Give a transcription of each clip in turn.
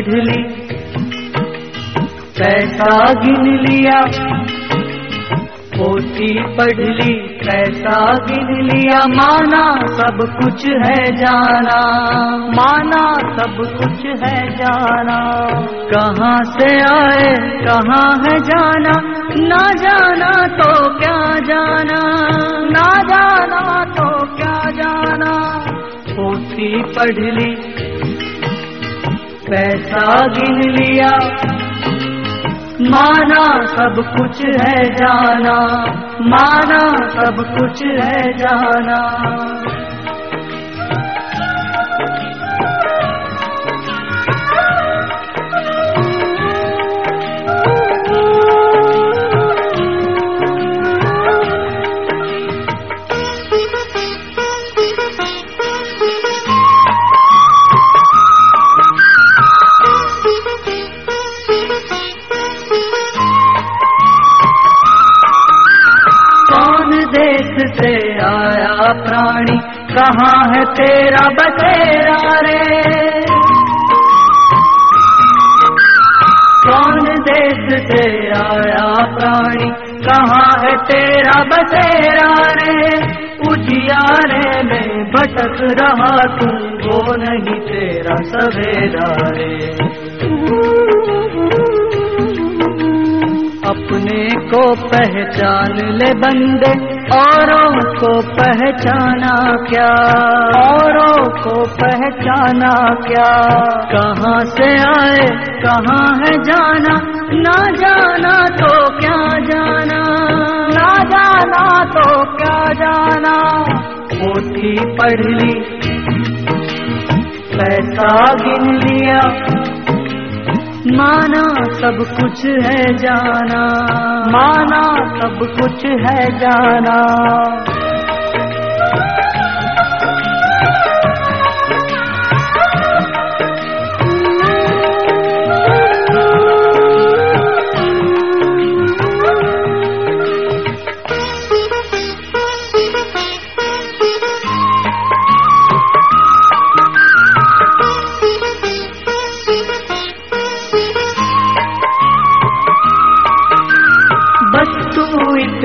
पढ़ ली पैसा गिन लिया पोथी पढ़ ली पैसा गिन लिया, माना सब कुछ है जाना, माना सब कुछ है जाना। कहाँ से आए, कहाँ है जाना, ना जाना तो क्या जाना, ना जाना तो क्या जाना। पोथी पढ़ ली पैसा गिन लिया। माना सब कुछ है जाना माना सब कुछ है जाना। प्राणी कहाँ है तेरा बसेरा रे? कौन देश से आया प्राणी, कहाँ है तेरा बसेरा रे? उजियारे में भटक रहा तू, वो नहीं तेरा सवेरा रे। अपने को पहचान ले बंदे, औरों को पहचाना क्या? औरों को पहचाना क्या? कहाँ से आए, कहाँ है जाना? ना जाना तो क्या जाना? ना जाना तो क्या जाना? पोथी पढ़ ली, पैसा गिन लिया माना सब कुछ है जाना। माना सब कुछ है जाना।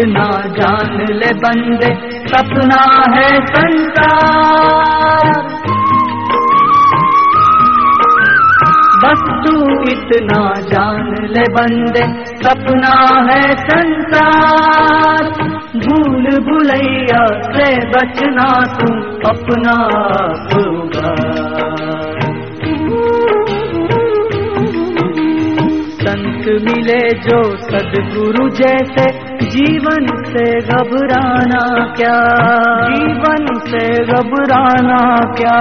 इतना जान ले बंदे, सपना है संसार। बस तू इतना जान ले बंदे, सपना है संसार। भूल भुलैया से बचना तू अपना संत मिले जो सदगुरु जैसे जीवन से घबराना क्या? जीवन से घबराना क्या?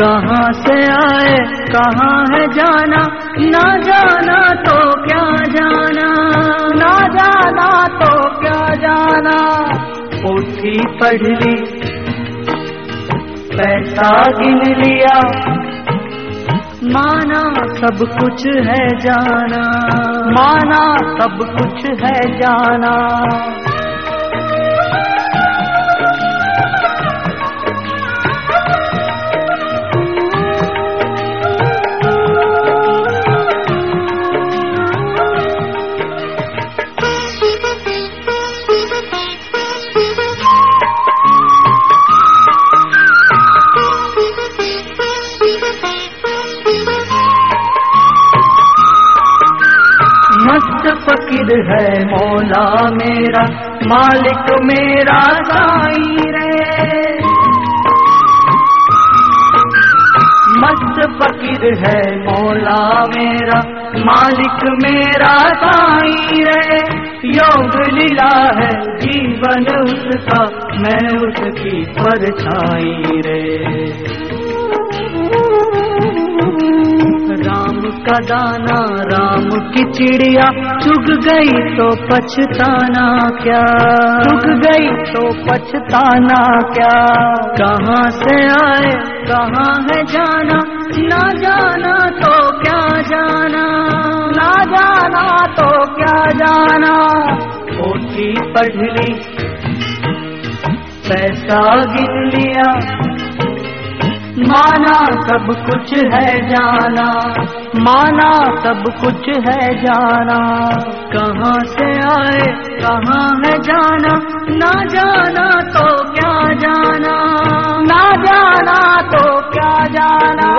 कहाँ से आए, कहाँ है जाना? ना जाना तो क्या जाना? ना जाना तो क्या जाना? पोथी पढ़ ली, पैसा गिन लिया माना सब कुछ है जाना। माना सब कुछ है जाना। फकीर है मौला मेरा, मालिक मेरा साई रे मस्त फकीर है मौला मेरा, मालिक मेरा साई रे योग लीला है, जीवन उसका, मैं उसकी परछाई रे। का दाना, राम की चिड़िया। चुग गई तो पछताना क्या? चुग गई तो पछताना क्या? कहाँ से आए, कहाँ है जाना? ना जाना तो क्या जाना? ना जाना तो क्या जाना? पोथी पढ़ ली, पैसा गिन लिया। माना सब कुछ है जाना। माना सब कुछ है जाना। कहाँ से आए, कहाँ है जाना? ना जाना तो क्या जाना? ना जाना तो क्या जाना?